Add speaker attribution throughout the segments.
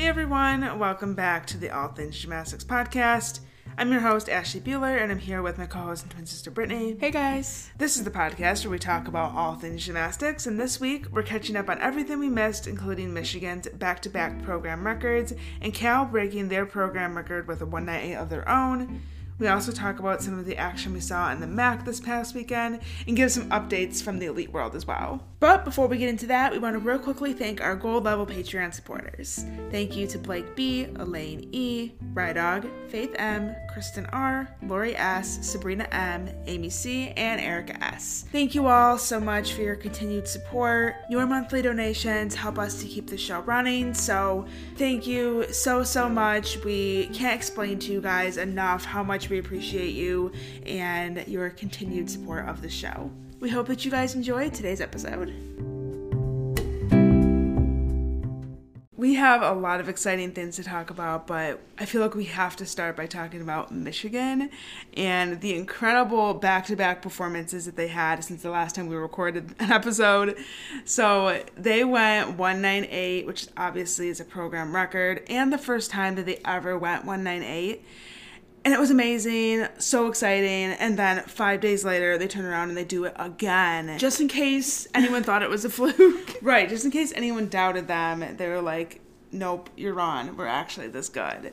Speaker 1: Hey everyone, welcome back to the All Things Gymnastics podcast. I'm your host, Ashley Bueller, and I'm here with my co host and twin sister, Brittany.
Speaker 2: Hey guys.
Speaker 1: This is the podcast where we talk about all things gymnastics, and this week we're catching up on everything we missed, including Michigan's back to back program records and Cal breaking their program record with a 198 of their own. We also talk about some of the action we saw in the MAC this past weekend and give some updates from the elite world as well. But before we get into that, we want to real quickly thank our gold level Patreon supporters. Thank you to Blake B, Elaine E, Rydog, Faith M, Kristen R, Lori S, Sabrina M, Amy C, and Erica S. Thank you all so much for your continued support. Your monthly donations help us to keep the show running, so thank you so, so much. We can't explain to you guys enough how much we appreciate you and your continued support of the show. We hope that you guys enjoyed today's episode. We have a lot of exciting things to talk about, but I feel like we have to start by talking about Michigan and the incredible back to back performances that they had since the last time we recorded an episode. So they went 198, which obviously is a program record, and the first time that they ever went 198 and it was amazing, so exciting. And then five days later, they turn around and they do it again, just in case anyone thought it was a fluke. right, just in case anyone doubted them. They were like, "Nope, you're on. We're actually this good."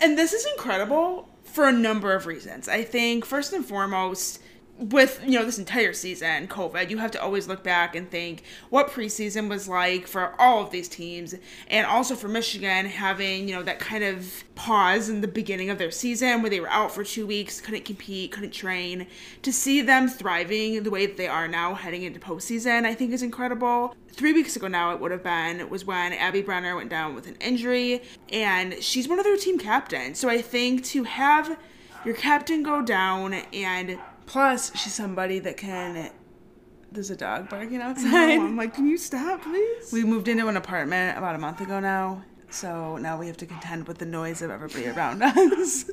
Speaker 1: And this is incredible for a number of reasons. I think first and foremost with you know this entire season covid you have to always look back and think what preseason was like for all of these teams and also for michigan having you know that kind of pause in the beginning of their season where they were out for two weeks couldn't compete couldn't train. To see them thriving the way that they are now heading into postseason i think is incredible. Three weeks ago now it would have been was when abby brenner went down with an injury and she's one of their team captains. So i think to have your captain go down and Plus, she's somebody that can. There's a dog barking outside. I'm like, can you stop, please? We moved into an apartment about a month ago now, so now we have to contend with the noise of everybody around us.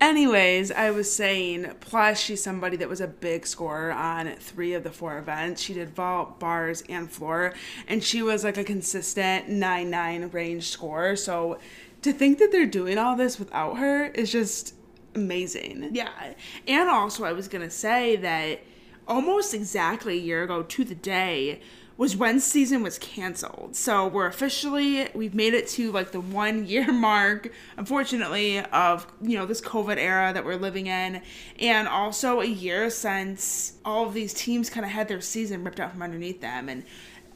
Speaker 1: Anyways, I was saying, plus she's somebody that was a big scorer on three of the four events. She did vault, bars, and floor, and she was like a consistent 9 9 range score. So to think that they're doing all this without her is just amazing. Yeah. And also, I was going to say that almost exactly a year ago to the day was when season was canceled. So we're officially we've made it to like the 1 year mark unfortunately of, you know, this COVID era that we're living in and also a year since all of these teams kind of had their season ripped out from underneath them and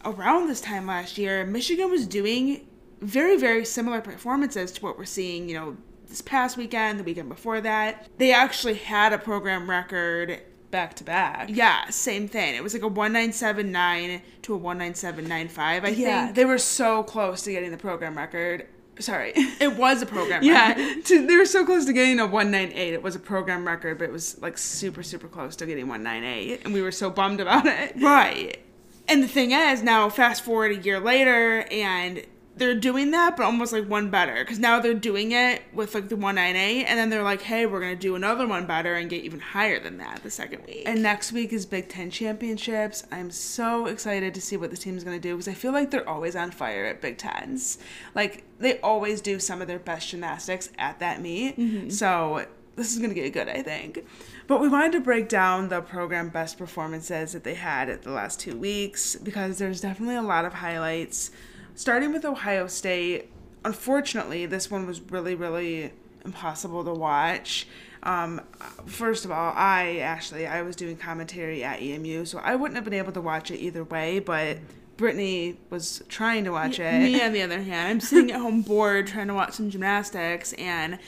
Speaker 1: around this time last year Michigan was doing very very similar performances to what we're seeing, you know, this past weekend, the weekend before that. They actually had a program record
Speaker 2: back to back.
Speaker 1: Yeah, same thing. It was like a 1979 to a 1975, I yeah, think.
Speaker 2: They were so close to getting the program record. Sorry.
Speaker 1: It was a program
Speaker 2: yeah, to, they were so close to getting a 198. It was a program record, but it was like super, super close to getting 198. And we were so bummed about it.
Speaker 1: Right. And the thing is, now fast forward a year later, and they're doing that, but almost like one better. Because now they're doing it with like the 198, and then they're like, hey, we're going to do another one better and get even higher than that the second week.
Speaker 2: And next week is Big Ten Championships. I'm so excited to see what the team's going to do because I feel like they're always on fire at Big Tens. Like, they always do some of their best gymnastics at that meet. Mm-hmm. So, this is going to get good, I think. But we wanted to break down the program best performances that they had at the last two weeks because there's definitely a lot of highlights starting with Ohio State, unfortunately, this one was really, really impossible to watch. Um, first of all, I actually I was doing commentary at EMU, so I wouldn't have been able to watch it either way. But Brittany was trying to watch it.
Speaker 1: Me, on the other hand, I'm sitting at home bored trying to watch some gymnastics, and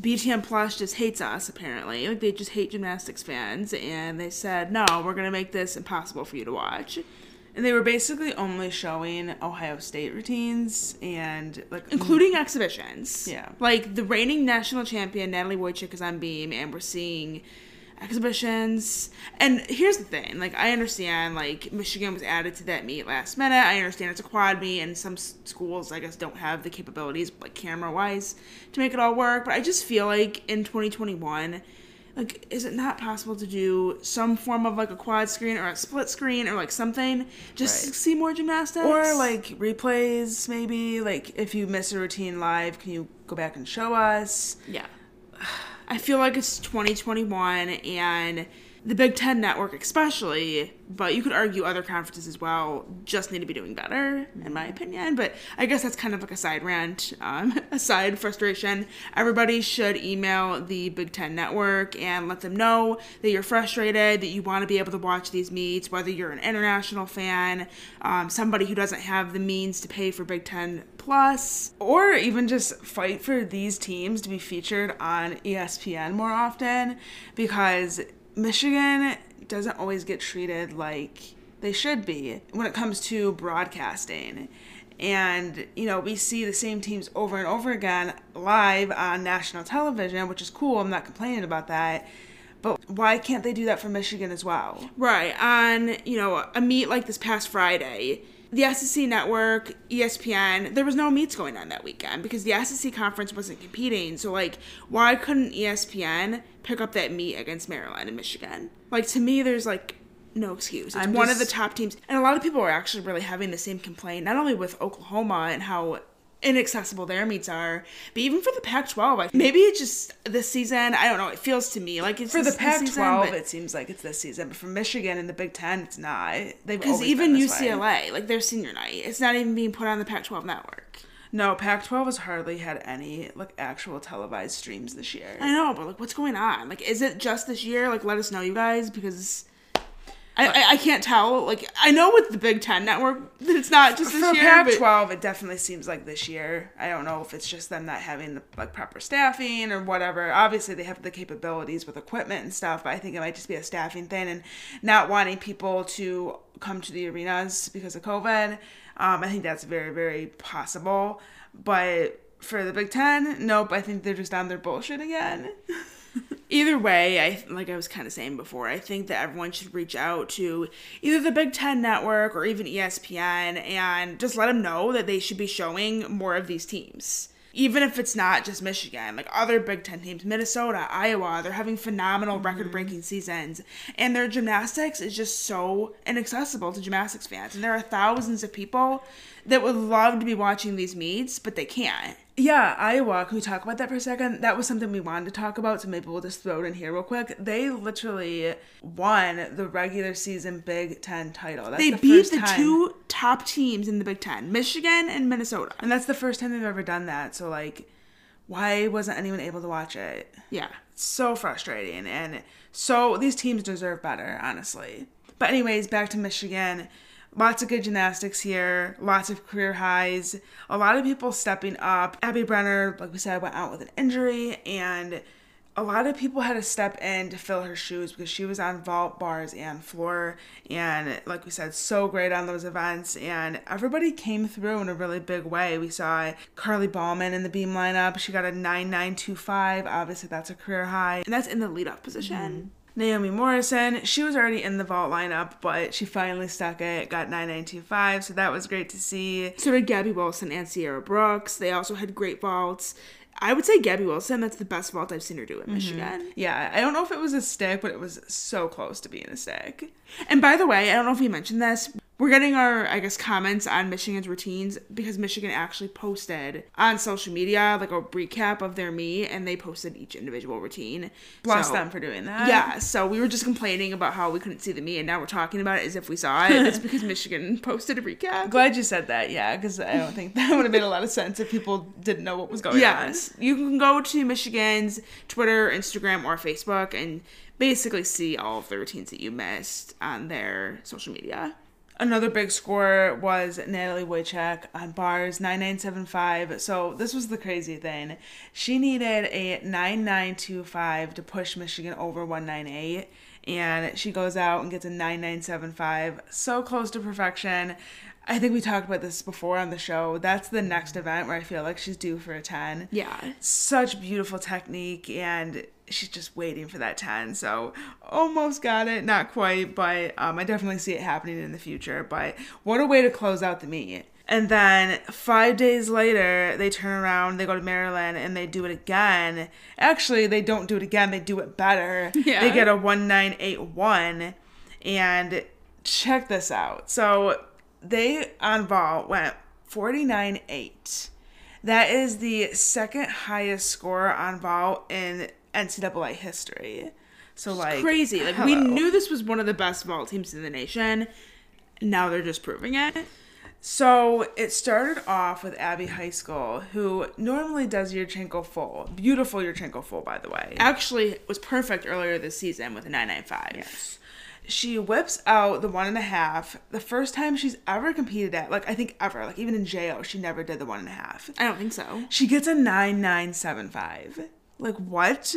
Speaker 1: BTN Plus just hates us. Apparently, like they just hate gymnastics fans, and they said, "No, we're gonna make this impossible for you to watch."
Speaker 2: And they were basically only showing Ohio State routines and like
Speaker 1: including exhibitions.
Speaker 2: Yeah.
Speaker 1: Like the reigning national champion Natalie Wojcik is on beam and we're seeing exhibitions. And here's the thing, like I understand like Michigan was added to that meet last minute. I understand it's a quad meet and some schools I guess don't have the capabilities like camera wise to make it all work, but I just feel like in 2021 like is it not possible to do some form of like a quad screen or a split screen or like something just
Speaker 2: Right.
Speaker 1: to see more gymnastics
Speaker 2: Or like replays, maybe. Like if you miss a routine live, can you go back and show us?
Speaker 1: yeah i feel like it's 2021 and the big ten network especially but you could argue other conferences as well just need to be doing better in my opinion. But i guess that's kind of like a side rant um, a side frustration. Everybody should email the big ten network and let them know that you're frustrated that you want to be able to watch these meets whether you're an international fan um, somebody who doesn't have the means to pay for big ten plus
Speaker 2: Or even just fight for these teams to be featured on ESPN more often. Because Michigan doesn't always get treated like they should be when it comes to broadcasting. And, you know, we see the same teams over and over again live on national television, which is cool. I'm not complaining about that. But why can't they do that for Michigan as well?
Speaker 1: Right. On, you know, a meet like this past Friday, the SEC network, ESPN, there was no meets going on that weekend because the SEC conference wasn't competing. So like why couldn't ESPN pick up that meet against Maryland and Michigan? Like to me there's like no excuse. It's
Speaker 2: I'm
Speaker 1: one of the top teams. And a lot of people are actually really having the same complaint, not only with Oklahoma and how inaccessible their meets are, but even for the Pac-12. Like, maybe it's just this season. I don't know. It feels to me like it's
Speaker 2: For the
Speaker 1: this- this season,
Speaker 2: Pac-12,
Speaker 1: but-
Speaker 2: it seems like it's this season, but for Michigan and the Big Ten, it's not. They've
Speaker 1: Because even
Speaker 2: this way.
Speaker 1: UCLA, like their senior night, it's not even being put on the Pac-12 network.
Speaker 2: No, Pac-12 has hardly had any like actual televised streams this year.
Speaker 1: I know, but like, what's going on? Like, is it just this year? Like, let us know, you guys, because I I, I can't tell. Like, I know with the Big Ten network that it's not just this
Speaker 2: For
Speaker 1: year, but
Speaker 2: Pac-12, it definitely seems like this year. I don't know if it's just them not having the like proper staffing or whatever. Obviously, they have the capabilities with equipment and stuff, but I think it might just be a staffing thing and not wanting people to come to the arenas because of COVID. Um, I think that's very, very possible. But for the Big Ten, nope. I think they're just on their bullshit again.
Speaker 1: either way, I like I was kind of saying before, I think that everyone should reach out to either the Big Ten Network or even ESPN and just let them know that they should be showing more of these teams. Even if it's not just Michigan, like other Big Ten teams, Minnesota, Iowa, they're having phenomenal mm-hmm. record breaking seasons. And their gymnastics is just so inaccessible to gymnastics fans. And there are thousands of people that would love to be watching these meets, but they can't.
Speaker 2: Yeah, Iowa. Can we talk about that for a second? That was something we wanted to talk about, so maybe we'll just throw it in here real quick. They literally won the regular season Big Ten title. That's
Speaker 1: They
Speaker 2: the
Speaker 1: beat the
Speaker 2: time-
Speaker 1: two top teams in the Big Ten, Michigan and Minnesota.
Speaker 2: and that's the first time they've ever done that. So like, why wasn't anyone able to watch it?
Speaker 1: Yeah.
Speaker 2: It's so frustrating, and so these teams deserve better, honestly. But anyways, back to Michigan. Lots of good gymnastics here, lots of career highs, a lot of people stepping up. Abby Brenner, like we said, went out with an injury, and a lot of people had to step in to fill her shoes because she was on vault, bars, and floor. And like we said, so great on those events. And everybody came through in a really big way. We saw Carly Bauman in the beam lineup. She got a 9925. Obviously, that's a career high.
Speaker 1: And that's in the lead up position. Mm-hmm.
Speaker 2: Naomi Morrison, she was already in the vault lineup, but she finally stuck it, got 9925. So that was great to see.
Speaker 1: So did Gabby Wilson and Sierra Brooks. They also had great vaults. I would say Gabby Wilson, that's the best vault I've seen her do in mm-hmm. Michigan.
Speaker 2: Yeah, I don't know if it was a stick, but it was so close to being a stick.
Speaker 1: And by the way, I don't know if we mentioned this. We're getting our, I guess, comments on Michigan's routines because Michigan actually posted on social media like a recap of their meet and they posted each individual routine.
Speaker 2: Bless
Speaker 1: So-
Speaker 2: them for doing that.
Speaker 1: Yeah, so we were just complaining about how we couldn't see the meet and now we're talking about it as if we saw it. It's because Michigan posted a recap.
Speaker 2: Glad you said that, yeah, because I don't think that would have made a lot of sense if people didn't know what was going on.
Speaker 1: Yes. You can go to Michigan's Twitter, Instagram, or Facebook and basically see all of the routines that you missed on their social media.
Speaker 2: Another big score was Natalie Wojcik on bars 9975. So this was the crazy thing. She needed a 9925 to push Michigan over 198 and she goes out and gets a 9975. So close to perfection. I think we talked about this before on the show. That's the next event where I feel like she's due for a 10
Speaker 1: Yeah.
Speaker 2: such beautiful technique and she's just waiting for that 10 so almost got it not quite but um, i definitely see it happening in the future but what a way to close out the meet And then five days later, they turn around, they go to Maryland, and they do it again. Actually, they don't do it again, they do it better.
Speaker 1: Yeah.
Speaker 2: They get a 1981. And check this out. So they on vault went 49 8. That is the second highest score on vault in NCAA history. So, like,
Speaker 1: Crazy. Like we knew this was one of the best vault teams in the nation. Now they're just proving it.
Speaker 2: So it started off with Abby Heiskell, who normally does Yurchenko full. Beautiful Yurchenko full, by the way.
Speaker 1: Actually, was perfect earlier this season with a 995. Yes.
Speaker 2: She whips out the one and a half. The first time she's ever competed at, like I think ever, like even in JO, she never did the one and a half.
Speaker 1: I don't think so.
Speaker 2: She gets a nine nine seven five. Like what?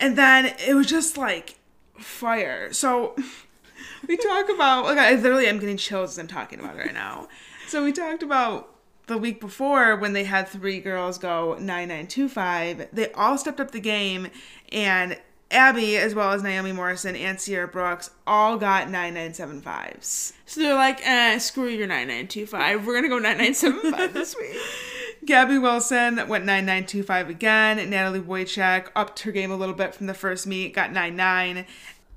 Speaker 2: And then it was just like fire. So we talk about like I literally am getting chills as I'm talking about it right now. So we talked about the week before when they had three girls go 9925. They all stepped up the game and Abby, as well as Naomi Morrison and Sierra Brooks, all got 9975s.
Speaker 1: So they're like, eh, screw your 9925. We're going to go 9975 this week.
Speaker 2: Gabby Wilson went 9925 again. Natalie Wojcik upped her game a little bit from the first meet, got 99.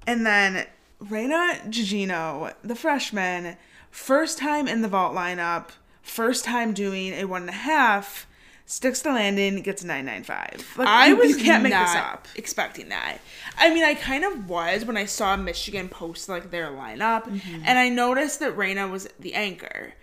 Speaker 2: And then Reyna Guggino, the freshman, first time in the vault lineup, first time doing a one and a half, sticks the landing, gets a 995. Like,
Speaker 1: I was
Speaker 2: you can't make
Speaker 1: not
Speaker 2: this up.
Speaker 1: expecting that. I mean, I kind of was when I saw Michigan post like their lineup,
Speaker 2: Mm-hmm.
Speaker 1: and I noticed that Reyna was the anchor.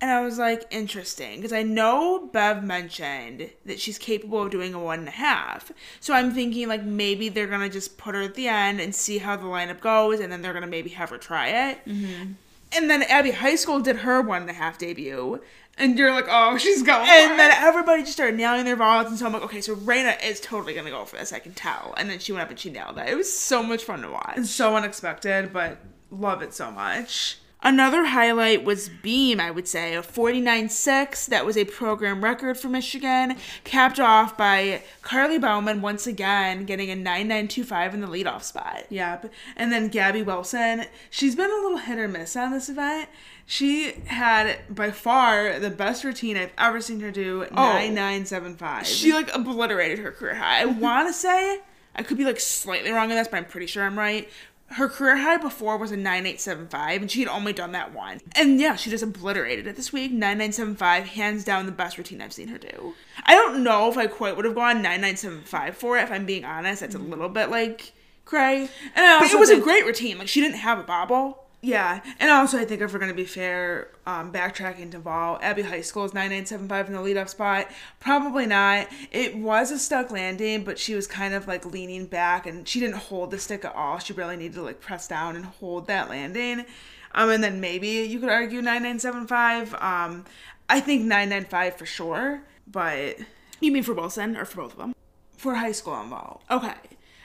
Speaker 1: And I was like, interesting, because I know Bev mentioned that she's capable of doing a one and a half. So I'm thinking like maybe they're gonna just put her at the end and see how the lineup goes, and then they're gonna maybe have her try it.
Speaker 2: Mm-hmm.
Speaker 1: And then Abby Heiskell did her one and a half debut, and you're like, oh, she's going.
Speaker 2: And
Speaker 1: then everybody just started nailing their vaults, and so I'm like, okay, so Reyna is totally gonna go for this. I can tell. And then she went up and she nailed it. It was so much fun to watch.
Speaker 2: And so unexpected, but love it so much.
Speaker 1: Another highlight was Beam, I would say, a 49.6. That was a program record for Michigan, capped off by Carly Bauman once again getting a 9.925 in the leadoff spot.
Speaker 2: Yep. And then Gabby Wilson, she's been a little hit or miss on this event. She had by far the best routine I've ever seen her do. oh, Nine nine seven five.
Speaker 1: She like obliterated her career high. I want to say, I could be like slightly wrong on this, but I'm pretty sure I'm right. Her career high before was a 9875, and she had only done that one. And yeah, she just obliterated it this week. 9975, hands down the best routine I've seen her do. I don't know if I quite would have gone 9975 for it, if I'm being honest. That's a little bit like cray. But it was a great routine. Like, she didn't have a bobble.
Speaker 2: Yeah, and also I think if we're gonna be fair, um, backtracking to vault, Abbey High School is nine nine seven five in the lead up spot. Probably not. It was a stuck landing, but she was kind of like leaning back, and she didn't hold the stick at all. She really needed to like press down and hold that landing. Um, and then maybe you could argue nine nine seven five. Um, I think nine nine five for sure, but
Speaker 1: You mean for Wilson or for both of them?
Speaker 2: for Heiskell involved.
Speaker 1: Okay.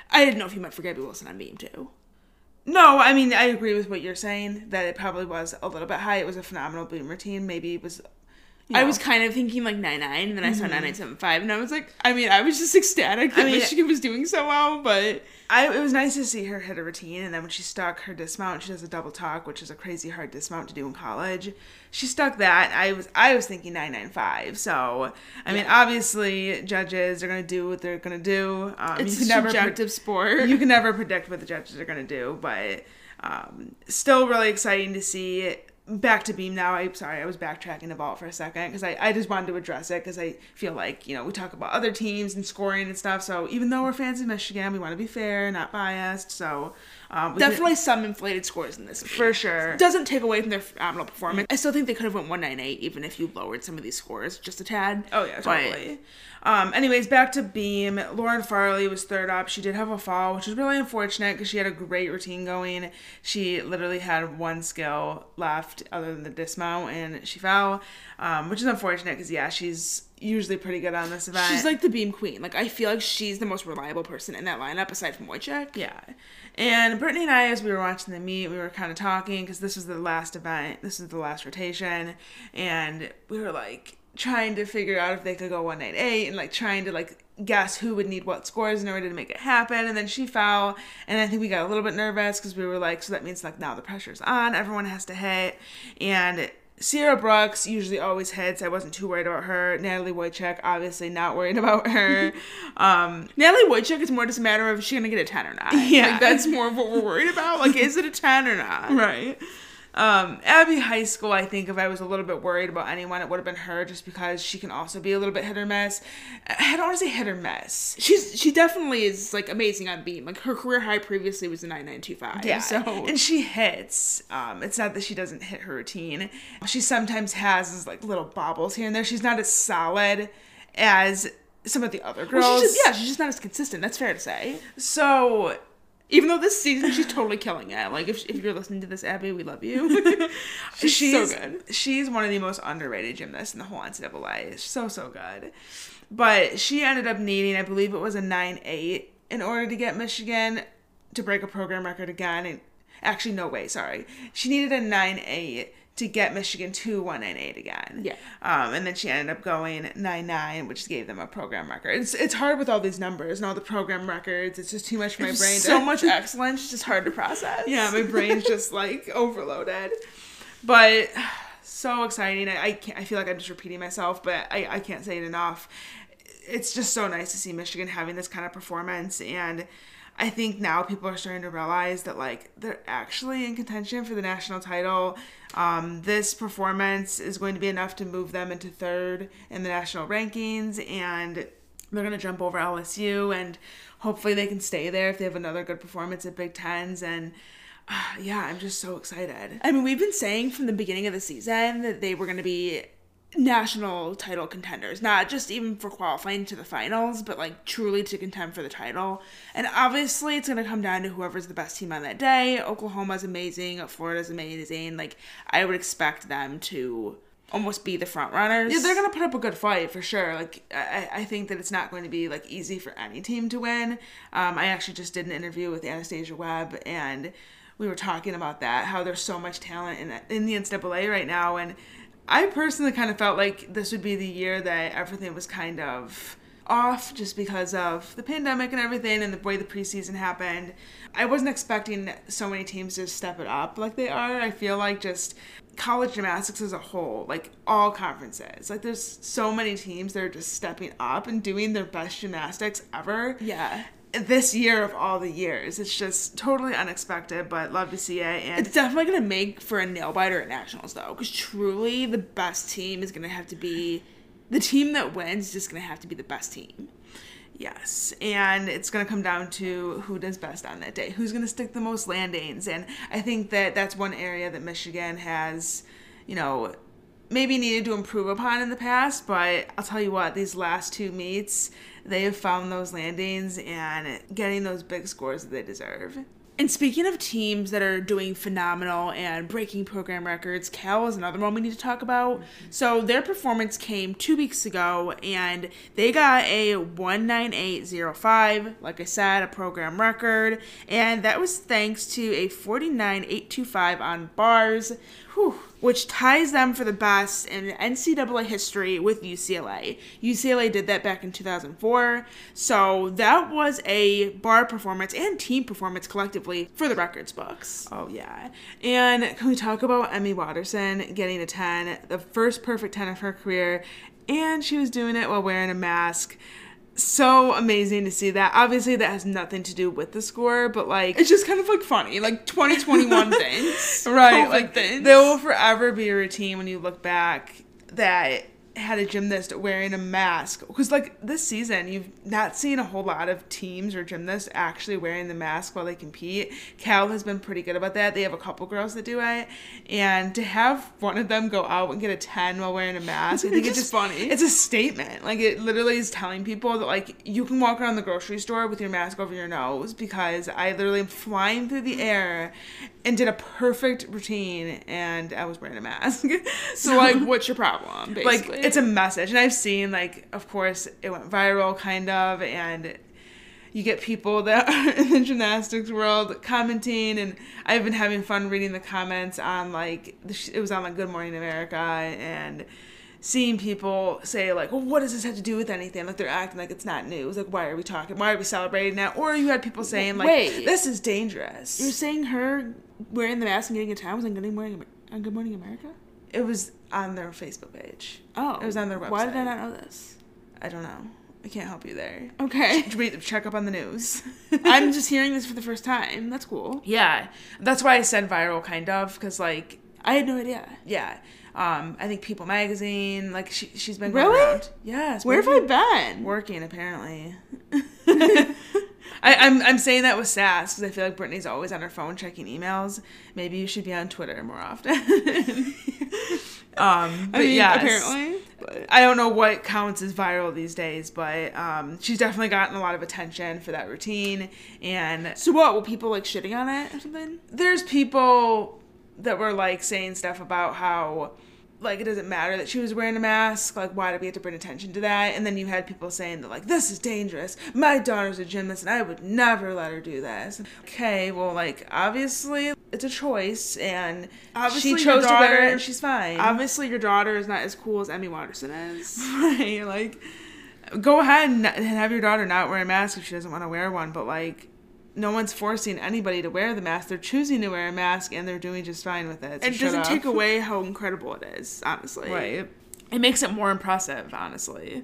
Speaker 1: I didn't know if you meant for Gabby Wilson on Beam too.
Speaker 2: No, I mean I agree with what you're saying that it probably was a little bit high. It was a phenomenal boom routine. Maybe it was.
Speaker 1: I was kind of thinking like 99, and then I saw 9975, and I was like, I mean, I was just ecstatic that
Speaker 2: I mean-
Speaker 1: Michigan was doing so well, but
Speaker 2: I, it was nice to see her hit a routine, and then when she stuck her dismount, she does a double tuck, which is a crazy hard dismount to do in college. She stuck that. I was I was thinking nine nine five. So I mean, obviously, judges are gonna do what they're gonna do. Um,
Speaker 1: it's
Speaker 2: you
Speaker 1: a
Speaker 2: can never
Speaker 1: subjective sport.
Speaker 2: you can never predict what the judges are gonna do, but um, still really exciting to see. Back to Beam now. I'm sorry, I was backtracking the vault for a second because I, I just wanted to address it because I feel like, you know, we talk about other teams and scoring and stuff. So even though we're fans of Michigan, we want to be fair, not biased. So um,
Speaker 1: Definitely some inflated scores in this.
Speaker 2: for sure.
Speaker 1: Doesn't take away from their phenomenal performance. I still think they could have went 198 even if you lowered some of these scores just a tad.
Speaker 2: Oh yeah, totally. Um, anyways, back to Beam. Lauren Farley was third up. She did have a fall, which was really unfortunate because she had a great routine going. She literally had one skill left other than the dismount, and she fell, um, which is unfortunate because yeah, she's usually pretty good on this event.
Speaker 1: She's like the beam queen. Like I feel like she's the most reliable person in that lineup aside from Wojcik.
Speaker 2: Yeah. And Brittany and I, as we were watching the meet, we were kind of talking because this was the last event, this is the last rotation, and we were like trying to figure out if they could go 198 and like trying to like guess who would need what scores in order to make it happen. And then she fell, and I think we got a little bit nervous because we were like, so that means like now the pressure's on, everyone has to hit. And Sierra Brooks usually always hits. I wasn't too worried about her. Natalie Wojcik, obviously not worried about her. Um,
Speaker 1: Natalie Wojcik, it's more just a matter of is she gonna get a ten or not.
Speaker 2: Yeah.
Speaker 1: like, that's more of what we're worried about. Like, is it a ten or not?
Speaker 2: right. Um, Abby Heiskell, I think if I was a little bit worried about anyone, it would have been her just because she can also be a little bit hit or miss. I don't want to say hit or miss.
Speaker 1: She's she definitely is like amazing on beam. Like her career high previously was a nine nine two five.
Speaker 2: Yeah.
Speaker 1: So
Speaker 2: And she hits. Um, it's not that she doesn't hit her routine. She sometimes has these like little bobbles here and there. She's not as solid as some of the other girls.
Speaker 1: well, she's just, yeah, she's just not as consistent. That's fair to say.
Speaker 2: So
Speaker 1: Even though this season she's totally killing it. Like if, if you're listening to this, Abby, we love you. she's,
Speaker 2: she's
Speaker 1: so good.
Speaker 2: She's one of the most underrated gymnasts in the whole NCAA. So so good. But she ended up needing, I believe it was a nine eight, in order to get Michigan to break a program record again. And actually, no way, sorry, she needed a nine eight to get Michigan to 198 again.
Speaker 1: Yeah.
Speaker 2: Um, and then she ended up going 99, which gave them a program record. It's, it's hard with all these numbers and all the program records. It's just too much for my brain.
Speaker 1: so much excellence, it's just hard to process.
Speaker 2: yeah, my brain's just like overloaded. But so exciting. I, I can't I feel like I'm just repeating myself, but I, I can't say it enough. It's just so nice to see Michigan having this kind of performance and I think now people are starting to realize that like they're actually in contention for the national title. Um, this performance is going to be enough to move them into third in the national rankings, and they're going to jump over LSU, and hopefully they can stay there if they have another good performance at Big Tens. And uh, yeah, I'm just so excited.
Speaker 1: I mean, we've been saying from the beginning of the season that they were going to be national title contenders, not just even for qualifying to the finals, but like truly to contend for the title. And obviously, it's going to come down to whoever's the best team on that day. Oklahoma's amazing, Florida's amazing. Like, I would expect them to almost be the front runners.
Speaker 2: Yeah, they're gonna put up a good fight for sure. Like I, I think that it's not going to be like easy for any team to win. Um, I actually just did an interview with Anastasia Webb, and we were talking about that. How there's so much talent in in the NCAA right now, and I personally kind of felt like this would be the year that everything was kind of off just because of the pandemic and everything and the way the preseason happened. I wasn't expecting so many teams to step it up like they are. I feel like just college gymnastics as a whole, like all conferences, like there's so many teams that are just stepping up and doing their best gymnastics ever.
Speaker 1: Yeah.
Speaker 2: This year of all the years, it's just totally unexpected, but love to see it. And
Speaker 1: It's definitely going to make for a nail biter at nationals, though, because truly the best team is going to have to be the team that wins. Is just going to have to be the best team.
Speaker 2: Yes, and it's going to come down to who does best on that day. Who's going to stick the most landings? And I think that that's one area that Michigan has, you know, maybe needed to improve upon in the past. But I'll tell you what, these last two meets, they have found those landings and getting those big scores that they deserve.
Speaker 1: And speaking of teams that are doing phenomenal and breaking program records, Cal is another one we need to talk about. Mm-hmm. So their performance came two weeks ago, and they got a 198.05, like I said, a program record, and that was thanks to a 49.825 on bars. Whew, which ties them for the best in NCAA history with UCLA. UCLA did that back in 2004, so that was a bar performance and team performance collectively for the records books.
Speaker 2: Oh yeah. And can we talk about Emi Watterson getting a 10, the first perfect 10 of her career, and she was doing it while wearing a mask. So amazing to see that. Obviously that has nothing to do with the score, but like
Speaker 1: It's just kind of like funny, like 2021 things,
Speaker 2: right
Speaker 1: COVID
Speaker 2: like
Speaker 1: things.
Speaker 2: there will forever be a routine when you look back that had a gymnast wearing a mask. Because like this season you've not seen a whole lot of teams or gymnasts actually wearing the mask while they compete. Cal has been pretty good about that. They have a couple girls that do it. And to have one of them go out and get a 10 while wearing a mask i think
Speaker 1: It's
Speaker 2: just
Speaker 1: funny.
Speaker 2: it's a statement. Like it literally is telling people that like you can walk around the grocery store with your mask over your nose because i literally am flying through the air and did a perfect routine and i was wearing a mask.
Speaker 1: So like, what's your problem? Basically,
Speaker 2: like it's a message and i've seen like of course it went viral kind of and you get people that are in the gymnastics world commenting and i've been having fun reading the comments on like it was on like good morning america and seeing people say like well what does this have to do with anything? Like they're acting like it's not news. Like why are we talking? Why are we celebrating that? Or you had people saying like
Speaker 1: Wait.
Speaker 2: this is dangerous.
Speaker 1: You're saying her wearing the mask and getting a 10 was on Good Morning, Amer- on Good Morning America?
Speaker 2: It was on their Facebook page.
Speaker 1: Oh,
Speaker 2: It was on their website.
Speaker 1: Why did I not know this?
Speaker 2: I don't know. I can't help you there.
Speaker 1: Okay,
Speaker 2: Check up on the news.
Speaker 1: I'm just hearing this for the first time. That's cool.
Speaker 2: yeah, that's why I said viral, kind of, because like,
Speaker 1: I had no idea.
Speaker 2: yeah, um, I think People Magazine, like she she's been going
Speaker 1: Really?
Speaker 2: around. Yes.
Speaker 1: Where have I been?
Speaker 2: Working apparently. I, I'm I'm saying that with sass because I feel like Brittany's always on her phone checking emails. Maybe you should be on Twitter more often. um, but
Speaker 1: I mean,
Speaker 2: yes.
Speaker 1: apparently. But
Speaker 2: I don't know what counts as viral these days, but um, she's definitely gotten a lot of attention for that routine. And
Speaker 1: so what? Will people like shitting on it or something?
Speaker 2: there's people that were like saying stuff about how like it doesn't matter that she was wearing a mask like why do we have to bring attention to that and then you had people saying that like this is dangerous my daughter's a gymnast and i would never let her do this okay well like obviously it's a choice and
Speaker 1: Obviously,
Speaker 2: she chose to wear it and she's fine.
Speaker 1: Obviously, your daughter is not as cool as Emi Watterson is.
Speaker 2: right like go ahead and have your daughter not wear a mask if she doesn't want to wear one but like no one's forcing anybody to wear the mask. They're choosing to wear a mask and they're doing just fine with it so
Speaker 1: It doesn't take away how incredible it is, honestly.
Speaker 2: right. It makes it more impressive honestly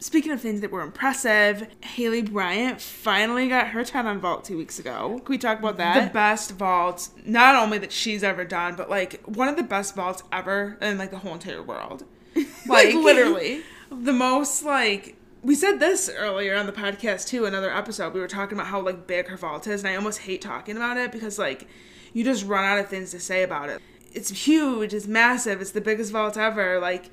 Speaker 1: Speaking of things that were impressive, Haley Bryant finally got her 10 on vault two weeks ago. Can we talk about that?
Speaker 2: the best vault not only that she's ever done but like one of the best vaults ever in like the whole entire world
Speaker 1: like, literally.
Speaker 2: the most like we said this earlier on the podcast too another episode we were talking about how like big her vault is and i almost hate talking about it because like you just run out of things to say about it it's huge it's massive it's the biggest vault ever like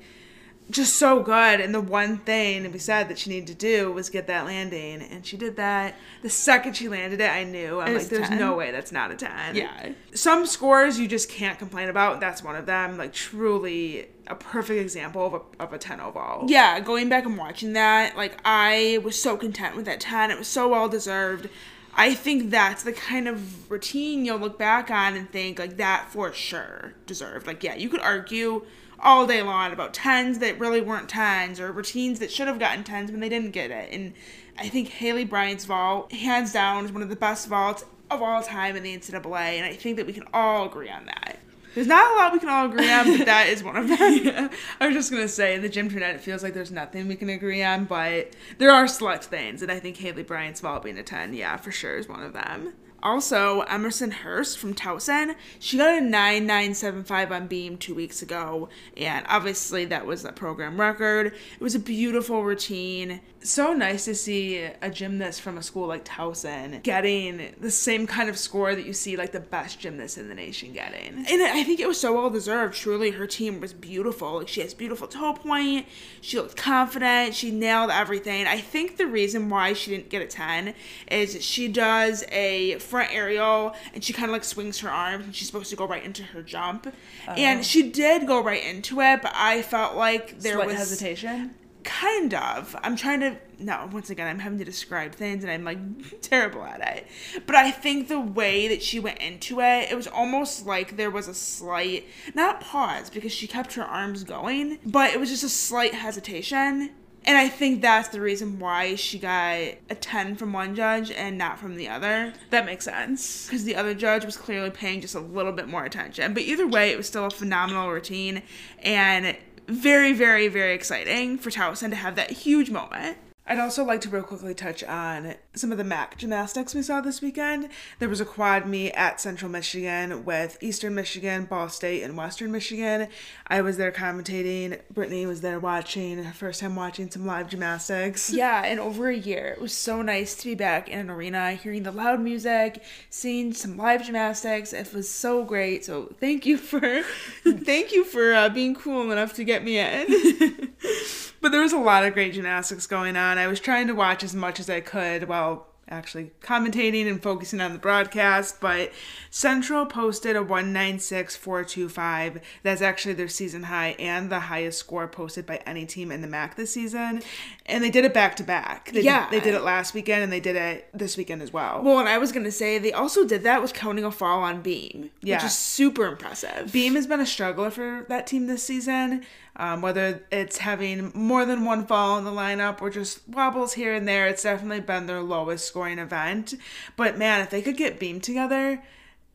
Speaker 2: just so good and the one thing we said that she needed to do was get that landing and she did that the second she landed it i knew i'm like there's
Speaker 1: 10.
Speaker 2: no way that's not a 10
Speaker 1: Yeah.
Speaker 2: some scores you just can't complain about that's one of them like truly a perfect example of a, of a 10 oval
Speaker 1: Yeah, going back and watching that, like, I was so content with that 10. It was so well deserved. I think that's the kind of routine you'll look back on and think, like, that for sure deserved. Like, yeah, you could argue all day long about 10s that really weren't 10s or routines that should have gotten 10s when they didn't get it. And I think Haley Bryant's vault, hands down, is one of the best vaults of all time in the NCAA. And I think that we can all agree on that. There's not a lot we can all agree on, but that is one of them.
Speaker 2: Yeah, I was just gonna say in the gym internet. It feels like there's nothing we can agree on, but there are select things, and I think Haley Bryant's vault being a ten, yeah, for sure, is one of them.
Speaker 1: Also, Emerson Hurst from Towson, she got a 9975 on Beam two weeks ago, and obviously that was a program record. It was a beautiful routine.
Speaker 2: So nice to see a gymnast from a school like Towson getting the same kind of score that you see like the best gymnasts in the nation getting.
Speaker 1: And I think it was so well deserved. Truly, her team was beautiful. Like she has beautiful toe point. She looked confident. She nailed everything. I think the reason why she didn't get a ten is she does a front aerial and she kind of like swings her arms and she's supposed to go right into her jump. And uh-huh. she did go right into it, but I felt like there
Speaker 2: Slight
Speaker 1: was
Speaker 2: hesitation.
Speaker 1: Kind of. I'm trying to no once again i'm having to describe things and i'm like terrible at it. But i think the way that she went into it it was almost like there was a slight not pause because she kept her arms going but it was just a slight hesitation. And i think that's the reason why she got a 10 from one judge and not from the other.
Speaker 2: That makes sense.
Speaker 1: because the other judge was clearly paying just a little bit more attention. But either way, it was still a phenomenal routine. And very, very, very exciting for Towson to have that huge moment.
Speaker 2: I'd also like to real quickly touch on some of the MAC gymnastics we saw this weekend. There was a quad meet at Central Michigan with Eastern Michigan, Ball State, and Western Michigan. I was there commentating. Brittany was there watching, her first time watching some live gymnastics.
Speaker 1: Yeah, in over a year. It was so nice to be back in an arena, hearing the loud music, seeing some live gymnastics. It was so great. So thank you for, thank you for uh, being cool enough to get me in.
Speaker 2: But there was a lot of great gymnastics going on. I was trying to watch as much as I could while actually commentating and focusing on the broadcast, but Central posted a 196425. That's actually their season high and the highest score posted by any team in the MAC this season. And they did it back to back. They
Speaker 1: Yeah.
Speaker 2: Did, they did it last weekend and they did it this weekend as well.
Speaker 1: well, and I was gonna say they also did that with counting a fall on beam,
Speaker 2: Yeah.
Speaker 1: which is super impressive.
Speaker 2: Beam has been a struggler for that team this season. Um, whether it's having more than one fall in the lineup or just wobbles here and there, it's definitely been their lowest scoring event. But man, if they could get Beam together,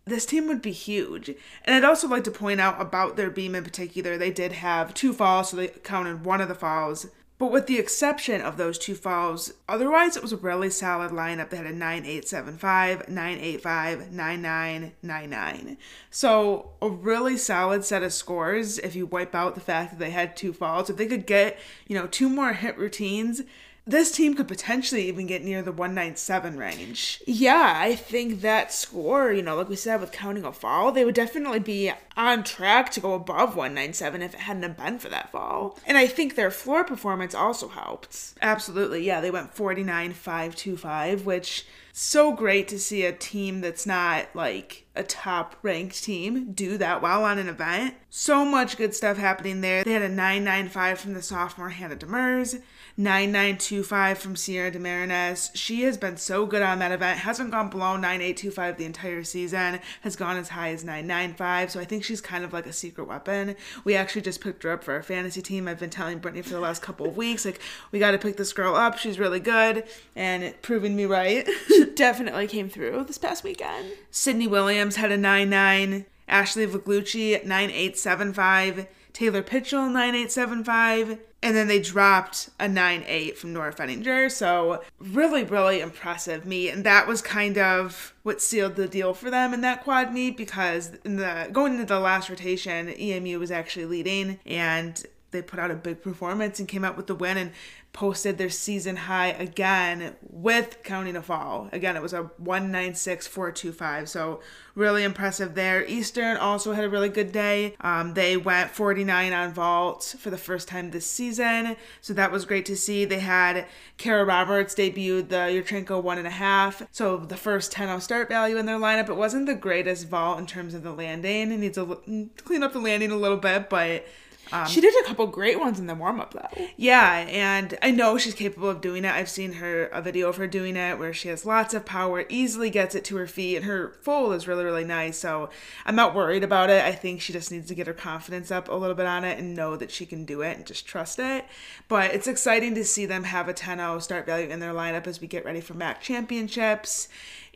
Speaker 2: this team would be huge. And I'd also like to point out about their beam in particular, they did have two falls, so they counted one of the falls but with the exception of those two falls, otherwise it was a really solid lineup that had a 9875, 985, 9999. So a really solid set of scores if you wipe out the fact that they had two falls. If they could get, you know, two more hit routines, this team could potentially even get near the 197 range.
Speaker 1: Yeah, I think that score, you know, like we said with counting a fall, they would definitely be on track to go above 197 if it hadn't been for that fall. And I think their floor performance also helped.
Speaker 2: Absolutely. Yeah, they went 49 525, which so great to see a team that's not like a top ranked team do that well on an event. So much good stuff happening there. They had a 995 from the sophomore Hannah Demers, 9925 from Sierra de DeMarinez. She has been so good on that event. Hasn't gone below 9825 the entire season. Has gone as high as 995. So I think she's kind of like a secret weapon. We actually just picked her up for our fantasy team. I've been telling Brittany for the last couple of weeks, like, we got to pick this girl up. She's really good. And proving me right.
Speaker 1: she definitely came through this past weekend.
Speaker 2: Sydney Williams had a 9 9. Ashley Vaglucci 9875. Taylor Pitchell 9875. And then they dropped a 9 8 from Nora Fenninger. So, really, really impressive meet. And that was kind of what sealed the deal for them in that quad meet because in the going into the last rotation, EMU was actually leading and they put out a big performance and came out with the win and posted their season high again with counting a fall. Again, it was a 196.425. So really impressive there. Eastern also had a really good day. Um, they went 49 on vault for the first time this season. So that was great to see. They had Kara Roberts debuted the Yurchenko one and a half. So the first 10 0 start value in their lineup. It wasn't the greatest vault in terms of the landing. It needs to clean up the landing a little bit, but
Speaker 1: um, she did a couple great ones in the warm up though.
Speaker 2: Yeah, and I know she's capable of doing it. I've seen her a video of her doing it where she has lots of power, easily gets it to her feet, and her full is really really nice. So I'm not worried about it. I think she just needs to get her confidence up a little bit on it and know that she can do it and just trust it. But it's exciting to see them have a 10-0 start value in their lineup as we get ready for MAC championships.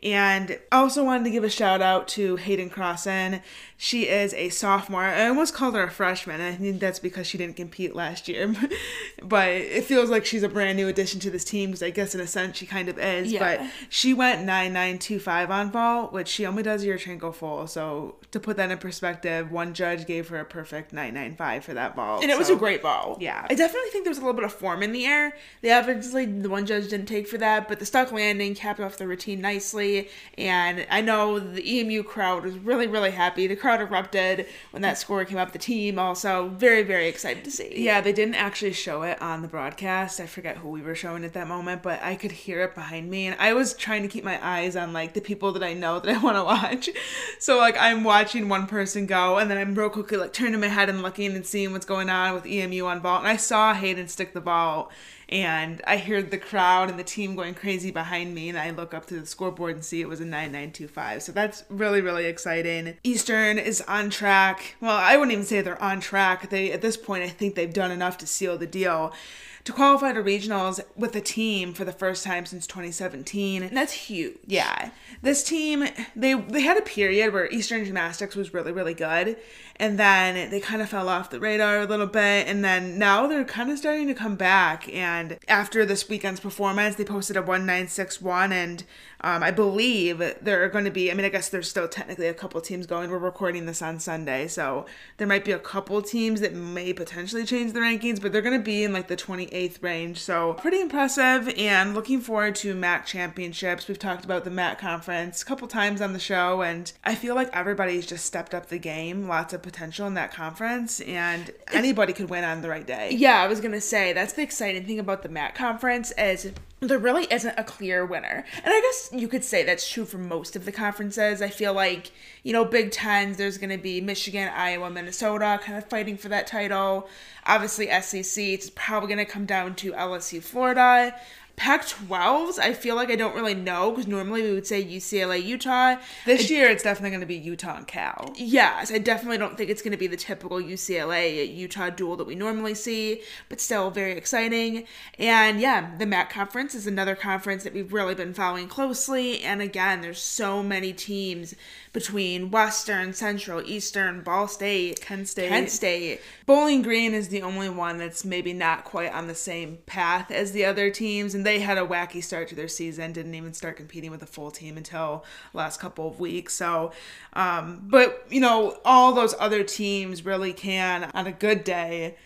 Speaker 2: And I also wanted to give a shout out to Hayden Crossan. She is a sophomore. I almost called her a freshman, I think that's because she didn't compete last year. but it feels like she's a brand new addition to this team because I guess in a sense she kind of is. Yeah. But she went 9925 on vault, which she only does Yurchenko full. So to put that in perspective, one judge gave her a perfect 995 for that vault.
Speaker 1: And it was a great vault.
Speaker 2: Yeah.
Speaker 1: I definitely think there was a little bit of form in the air. The obviously the one judge didn't take for that, but the stuck landing capped off the routine nicely. And I know the EMU crowd was really, really happy. The crowd erupted when that score came up. The team also very, very excited to see.
Speaker 2: Yeah, they didn't actually show it on the broadcast. I forget who we were showing at that moment, but I could hear it behind me. And I was trying to keep my eyes on like the people that I know that I want to watch. So like I'm watching one person go, and then I'm real quickly like turning my head and looking and seeing what's going on with EMU on vault. And I saw Hayden stick the ball and I heard the crowd and the team going crazy behind me, and I look up to the scoreboard and see it was a 9925. So that's really, really exciting. Eastern is on track. Well, I wouldn't even say they're on track. They at this point I think they've done enough to seal the deal to qualify to regionals with a team for the first time since 2017.
Speaker 1: That's huge.
Speaker 2: Yeah. This team, they they had a period where Eastern Gymnastics was really really good and then they kind of fell off the radar a little bit and then now they're kind of starting to come back and after this weekend's performance they posted a 1961 and um, I believe there are going to be, I mean, I guess there's still technically a couple teams going. We're recording this on Sunday, so there might be a couple teams that may potentially change the rankings, but they're going to be in like the 28th range. So pretty impressive and looking forward to MAC championships. We've talked about the MAC conference a couple times on the show, and I feel like everybody's just stepped up the game. Lots of potential in that conference, and anybody could win on the right day.
Speaker 1: Yeah, I was going to say that's the exciting thing about the MAC conference is there really isn't a clear winner. And I guess you could say that's true for most of the conferences. I feel like, you know, Big Tens, there's going to be Michigan, Iowa, Minnesota kind of fighting for that title. Obviously, SEC, it's probably going to come down to LSU, Florida. Pac 12s, I feel like I don't really know because normally we would say UCLA, Utah.
Speaker 2: This year, it's definitely going to be Utah and Cal.
Speaker 1: Yes, I definitely don't think it's going to be the typical UCLA uh, Utah duel that we normally see, but still very exciting. And yeah, the MAC conference is another conference that we've really been following closely. And again, there's so many teams between Western, Central, Eastern, Ball State,
Speaker 2: Kent State.
Speaker 1: Kent State.
Speaker 2: Bowling Green is the only one that's maybe not quite on the same path as the other teams, and they had a wacky start to their season. Didn't even start competing with a full team until last couple of weeks. So, um, but you know, all those other teams really can on a good day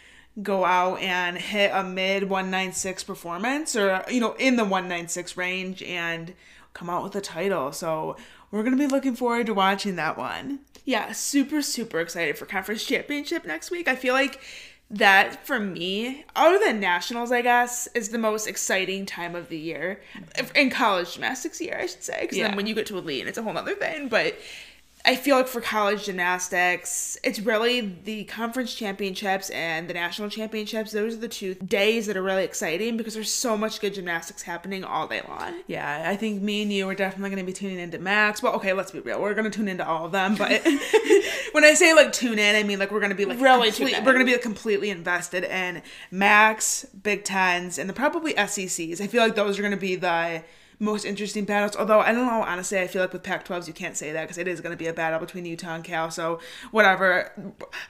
Speaker 2: go out and hit a mid 196 performance or you know in the 196 range and come out with a title so we're going to be looking forward to watching that one
Speaker 1: yeah, super, super excited for conference championship next week. I feel like that for me, other than nationals, I guess, is the most exciting time of the year in college gymnastics year, I should say. Because yeah. then when you get to elite, it's a whole other thing. But I feel like for college gymnastics, it's really the conference championships and the national championships. Those are the two days that are really exciting because there's so much good gymnastics happening all day long.
Speaker 2: Yeah, I think me and you are definitely going to be tuning into MACs. Well, okay, let's be real. We're going to tune into all of them, but when I say like tune in, I mean like we're going to be like really complete, we're going to be like, completely invested in MACs, Big Tens, and the probably SECs. I feel like those are going to be the most interesting battles. Although I don't know, honestly, I feel like with Pac-12s you can't say that because it is going to be a battle between Utah and Cal. So whatever.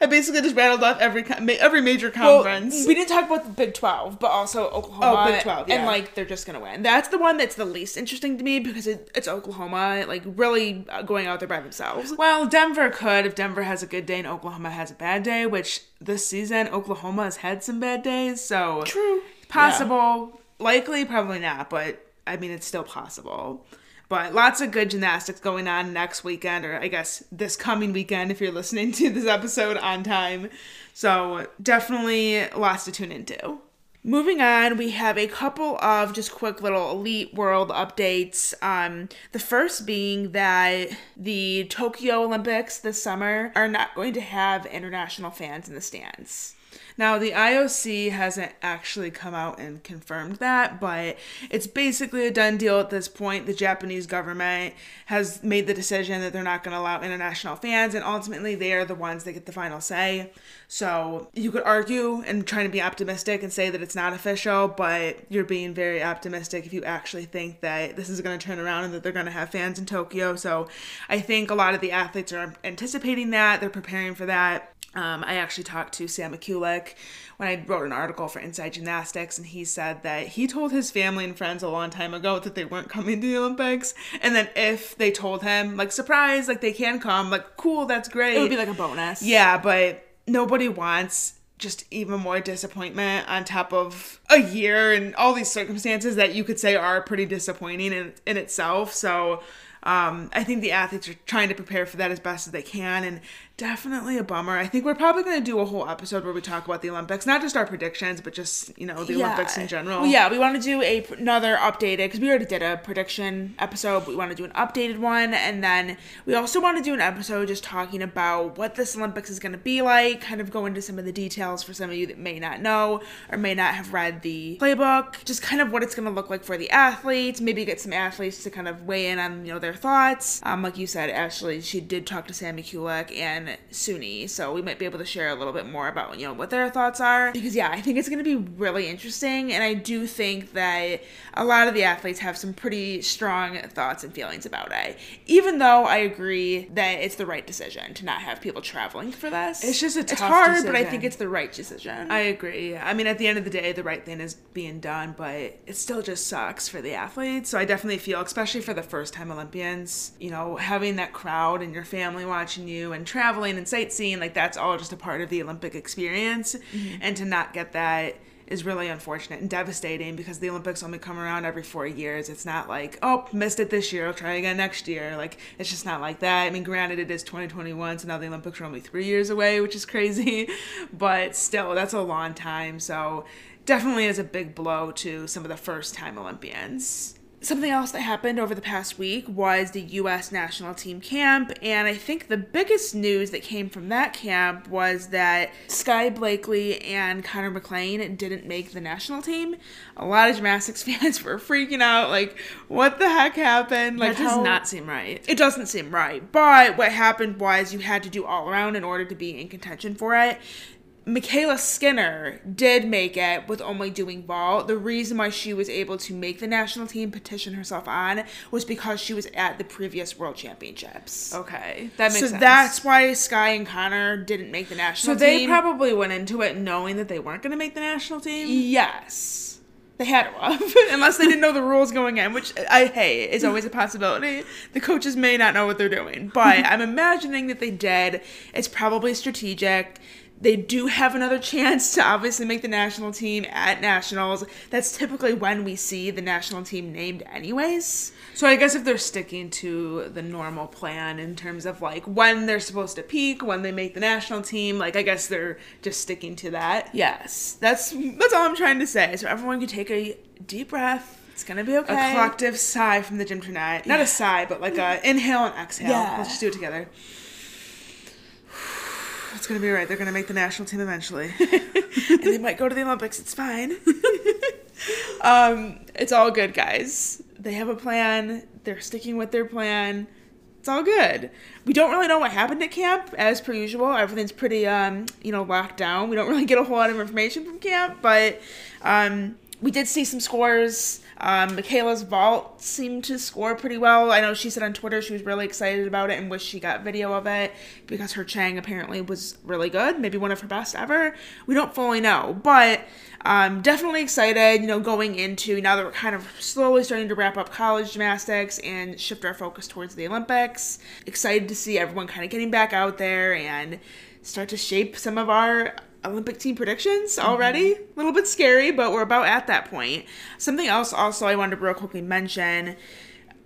Speaker 2: I basically just rattled off every every major conference.
Speaker 1: Well, we didn't talk about the Big 12, but also Oklahoma. Oh, Big 12, yeah. And like they're just going to win. That's the one that's the least interesting to me because it, it's Oklahoma, like really uh, going out there by themselves.
Speaker 2: Well, Denver could if Denver has a good day and Oklahoma has a bad day, which this season Oklahoma has had some bad days. So
Speaker 1: true,
Speaker 2: possible. Yeah. Likely, probably not, but I mean, it's still possible. But lots of good gymnastics going on next weekend, or I guess this coming weekend if you're listening to this episode on time. So definitely lots to tune into.
Speaker 1: Moving on, we have a couple of just quick little Elite World updates. Um, the first being that the Tokyo Olympics this summer are not going to have international fans in the stands.
Speaker 2: Now, the IOC hasn't actually come out and confirmed that, but it's basically a done deal at this point. The Japanese government has made the decision that they're not going to allow international fans, and ultimately they are the ones that get the final say. So you could argue and try to be optimistic and say that it's not official, but you're being very optimistic if you actually think that this is going to turn around and that they're going to have fans in Tokyo. So I think a lot of the athletes are anticipating that, they're preparing for that. Um, I actually talked to Sam Mikulak when I wrote an article for Inside Gymnastics, and he said that he told his family and friends a long time ago that they weren't coming to the Olympics, and then if they told him, like, surprise, like they can come, like, cool, that's great.
Speaker 1: It would be like a bonus.
Speaker 2: Yeah, but nobody wants just even more disappointment on top of a year and all these circumstances that you could say are pretty disappointing in, in itself. So um, I think the athletes are trying to prepare for that as best as they can, and definitely a bummer. I think we're probably going to do a whole episode where we talk about the Olympics, not just our predictions, but just you know the yeah. Olympics in general.
Speaker 1: Well, yeah, we want to do a another updated because we already did a prediction episode. we want to do an updated one, and then we also want to do an episode just talking about what this Olympics is going to be like. Kind of go into some of the details for some of you that may not know or may not have read the playbook. Just kind of what it's going to look like for the athletes. Maybe get some athletes to kind of weigh in on you know their thoughts. Um, like you said, Ashley, she did talk to Sammy Mikulak and Suni, so we might be able to share a little bit more about you know what their thoughts are. Because yeah, I think it's going to be really interesting, and I do think that a lot of the athletes have some pretty strong thoughts and feelings about it. Even though I agree that it's the right decision to not have people traveling for this.
Speaker 2: It's just a
Speaker 1: it's hard, decision. but I think it's the right decision.
Speaker 2: I agree. I mean, at the end of the day, the right thing is being done, but it still just sucks for the athletes. So I definitely feel, especially for the first time Olympians, you know, having that crowd and your family watching you and traveling and sightseeing, like that's all just a part of the Olympic experience. Mm-hmm. And to not get that is really unfortunate and devastating because the Olympics only come around every four years. It's not like, oh, missed it this year, I'll try again next year. Like, it's just not like that. I mean, granted, it is 2021, so now the Olympics are only three years away, which is crazy, but still, that's a long time. So, definitely is a big blow to some of the first time Olympians.
Speaker 1: Something else that happened over the past week was the U.S. national team camp, and I think the biggest news that came from that camp was that Skye Blakely and Konnor McClain didn't make the national team. A lot of gymnastics fans were freaking out, like, what the heck happened? Like,
Speaker 2: that does
Speaker 1: how-
Speaker 2: not seem right.
Speaker 1: it doesn't seem right. But what happened was you had to do all around in order to be in contention for it. MyKayla Skinner did make it with only doing vault. The reason why she was able to make the national team petition herself on was because she was at the previous world championships.
Speaker 2: Okay, that makes sense.
Speaker 1: so
Speaker 2: sense.
Speaker 1: that's why Skye and Konnor didn't make the national. Team.
Speaker 2: So they
Speaker 1: team.
Speaker 2: probably went into it knowing that they weren't going to make the national team.
Speaker 1: Yes. They had to have, unless they didn't know the rules going in, which uh, I hey is always a possibility. The coaches may not know what they're doing, but I'm imagining that they did. It's probably strategic. They do have another chance to obviously make the national team at nationals. That's typically when we see the national team named, anyways.
Speaker 2: So I guess if they're sticking to the normal plan in terms of like when they're supposed to peak, when they make the national team, like I guess they're just sticking to that.
Speaker 1: Yes, that's that's all I'm trying to say. So everyone can take a deep breath.
Speaker 2: It's gonna be okay.
Speaker 1: A collective sigh from the gymternet. Not
Speaker 2: Yeah.
Speaker 1: a sigh, but like a inhale and exhale.
Speaker 2: Yeah.
Speaker 1: Let's just do it together. It's gonna be right. They're gonna make the national team eventually, and they might go to the Olympics. It's fine. um, it's all good, guys. They have a plan. They're sticking with their plan. It's all good. We don't really know what happened at camp, as per usual. Everything's pretty, um, you know, locked down. We don't really get a whole lot of information from camp, but um, we did see some scores. Um, MyKayla's vault seemed to score pretty well. I know she said on Twitter she was really excited about it and wished she got video of it because her Cheng apparently was really good, maybe one of her best ever. We don't fully know, but um, definitely excited. You know, going into now that we're kind of slowly starting to wrap up college gymnastics and shift our focus towards the Olympics. Excited to see everyone kind of getting back out there and start to shape some of our Olympic team predictions mm-hmm. already. A little bit scary, but we're about at that point. Something else also I wanted to real quickly mention.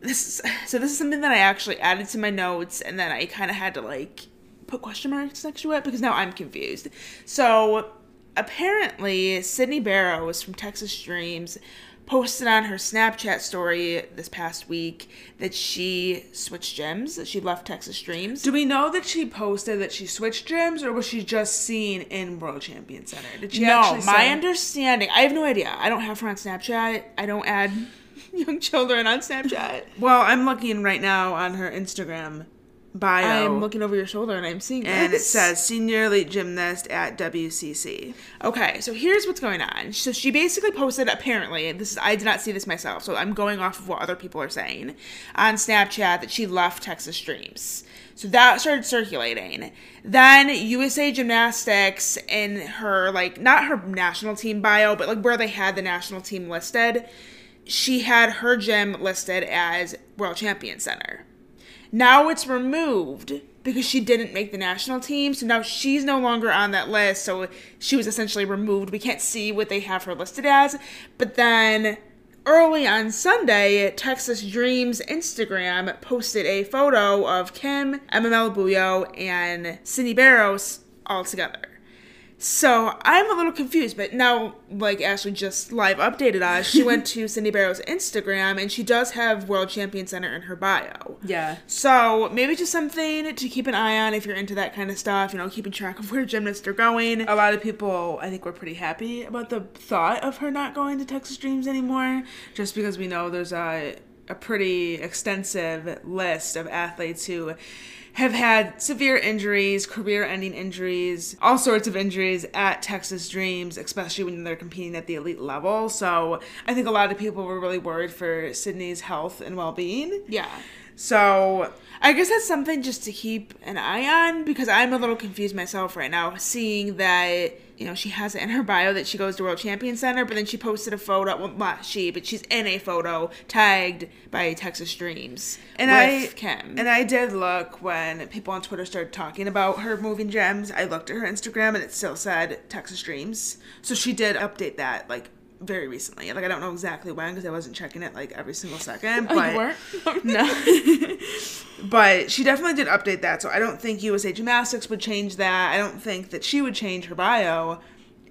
Speaker 1: This is, so this is something that I actually added to my notes and then I kind of had to like put question marks next to it because now I'm confused. So apparently Sydney Barros from Texas Dreams posted on her Snapchat story this past week that she switched gyms, that she left Texas Dreams.
Speaker 2: Do we know that she posted that she switched gyms, or was she just seen in World Champion Center? Did she
Speaker 1: no,
Speaker 2: actually
Speaker 1: my understanding. I have no idea. I don't have her on Snapchat. I don't add young children on Snapchat.
Speaker 2: Well, I'm looking right now on her Instagram bio.
Speaker 1: I'm looking over your shoulder and I'm seeing
Speaker 2: and it says senior elite gymnast at WCC.
Speaker 1: Okay, so here's what's going on. So she basically posted apparently, this is I did not see this myself, so I'm going off of what other people are saying on Snapchat that she left Texas Dreams. So that started circulating. Then USA Gymnastics in her like not her national team bio, but like where they had the national team listed, she had her gym listed as World Champion Center. Now it's removed because she didn't make the national team. So now she's no longer on that list. So she was essentially removed. We can't see what they have her listed as. But then early on Sunday, Texas Dreams Instagram posted a photo of Kim, Emma Malabuyo, and Sydney Barros all together. So I'm a little confused, but now, like Ashley just live updated us, she went to Sydney Barros' Instagram and she does have World Champion Center in her bio.
Speaker 2: Yeah.
Speaker 1: So maybe just something to keep an eye on if you're into that kind of stuff, you know, keeping track of where gymnasts are going.
Speaker 2: A lot of people, I think, were pretty happy about the thought of her not going to Texas Dreams anymore, just because we know there's a a pretty extensive list of athletes who have had severe injuries, career-ending injuries, all sorts of injuries at Texas Dreams, especially when they're competing at the elite level. So I think a lot of people were really worried for Sydney's health and well-being.
Speaker 1: Yeah.
Speaker 2: So
Speaker 1: I guess that's something just to keep an eye on because I'm a little confused myself right now, seeing that you know she has it in her bio that she goes to World Champion Center, but then she posted a photo. Well, not she, but she's in a photo tagged by Texas Dreams
Speaker 2: and I
Speaker 1: Kim.
Speaker 2: and I did look when people on Twitter started talking about her moving gems. I looked at her Instagram and it still said Texas Dreams. So she did update that like very recently. Like I don't know exactly when because I wasn't checking it like every single second.
Speaker 1: Oh,
Speaker 2: but
Speaker 1: you weren't?
Speaker 2: no. but she definitely did update that. So I don't think USA Gymnastics would change that. I don't think that she would change her bio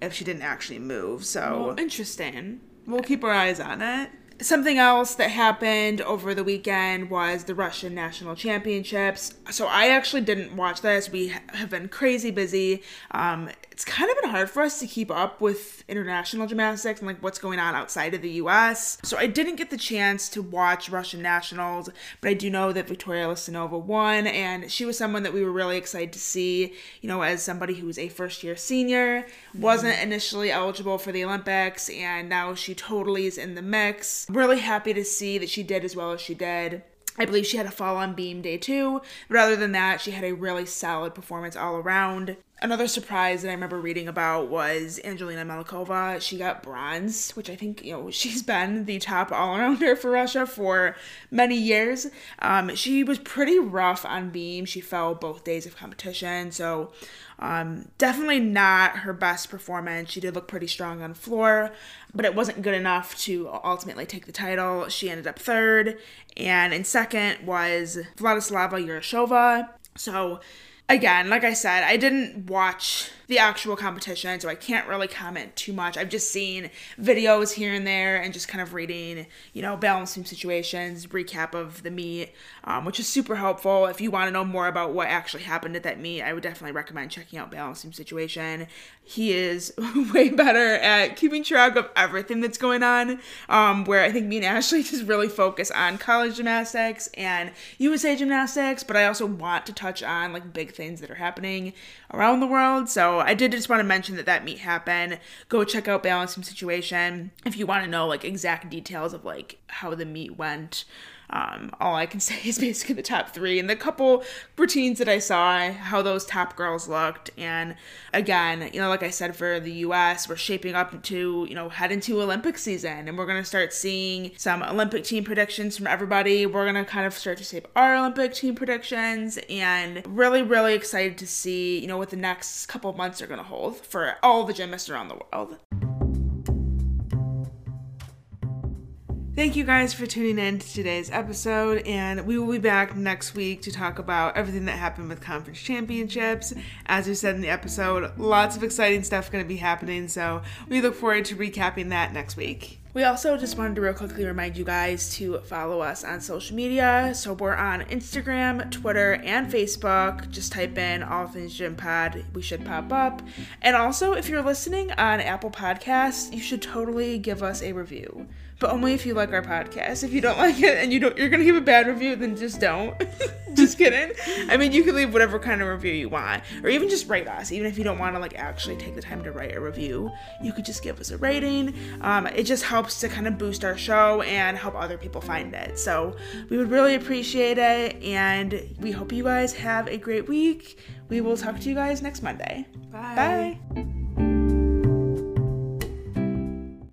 Speaker 2: if she didn't actually move. So
Speaker 1: Well, interesting.
Speaker 2: we'll keep our eyes on it.
Speaker 1: Something else that happened over the weekend was the Russian National Championships. So I actually didn't watch this. We have been crazy busy. Um, it's kind of been hard for us to keep up with international gymnastics and like what's going on outside of the US. So I didn't get the chance to watch Russian nationals, but I do know that Viktoria Listunova won and she was someone that we were really excited to see, you know, as somebody who was a first year senior, wasn't mm-hmm. initially eligible for the Olympics and now she totally is in the mix. Really happy to see that she did as well as she did. I believe she had a fall on beam day two, but other than that, she had a really solid performance all around. Another surprise that I remember reading about was Angelina Melnikova. She got bronze, which I think, you know, she's been the top all arounder for Russia for many years. Um, she was pretty rough on beam. She fell both days of competition, so um, definitely not her best performance. She did look pretty strong on floor, but it wasn't good enough to ultimately take the title. She ended up third, and in second was Vladislava Urazova. So again, like I said, I didn't watch the actual competition, so I can't really comment too much. I've just seen videos here and there and just kind of reading, you know, balancing situations, recap of the meet, um, which is super helpful. If you want to know more about what actually happened at that meet, I would definitely recommend checking out Balancing Situation. He is way better at keeping track of everything that's going on, um, where I think me and Ashley just really focus on college gymnastics and USA gymnastics, but I also want to touch on like big things that are happening around the world. So I did just want to mention that that meet happened. Go check out Balancing Situation if you want to know like exact details of like how the meet went. Um, all I can say is basically the top three and the couple routines that I saw, how those top girls looked. And again, you know, like I said, for the US, we're shaping up to, you know, head into Olympic season and we're going to start seeing some Olympic team predictions from everybody. We're going to kind of start to shape our Olympic team predictions and really, really excited to see, you know, what the next couple months are going to hold for all the gymnasts around the world. Thank you guys for tuning in to today's episode, and we will be back next week to talk about everything that happened with conference championships. As we said in the episode, lots of exciting stuff going to be happening, so we look forward to recapping that next week. We also just wanted to real quickly remind you guys to follow us on social media. So we're on Instagram, Twitter, and Facebook. Just type in All Things Gym Pod. We should pop up. And also, if you're listening on Apple Podcasts, you should totally give us a review but only if you like our podcast. If you don't like it and you don't, you're gonna give a bad review, then just don't. just kidding. I mean, you can leave whatever kind of review you want, or even just rate us. Even if you don't want to like actually take the time to write a review, you could just give us a rating. Um, it just helps to kind of boost our show and help other people find it. So we would really appreciate it, and we hope you guys have a great week. We will talk to you guys next Monday. Bye. Bye.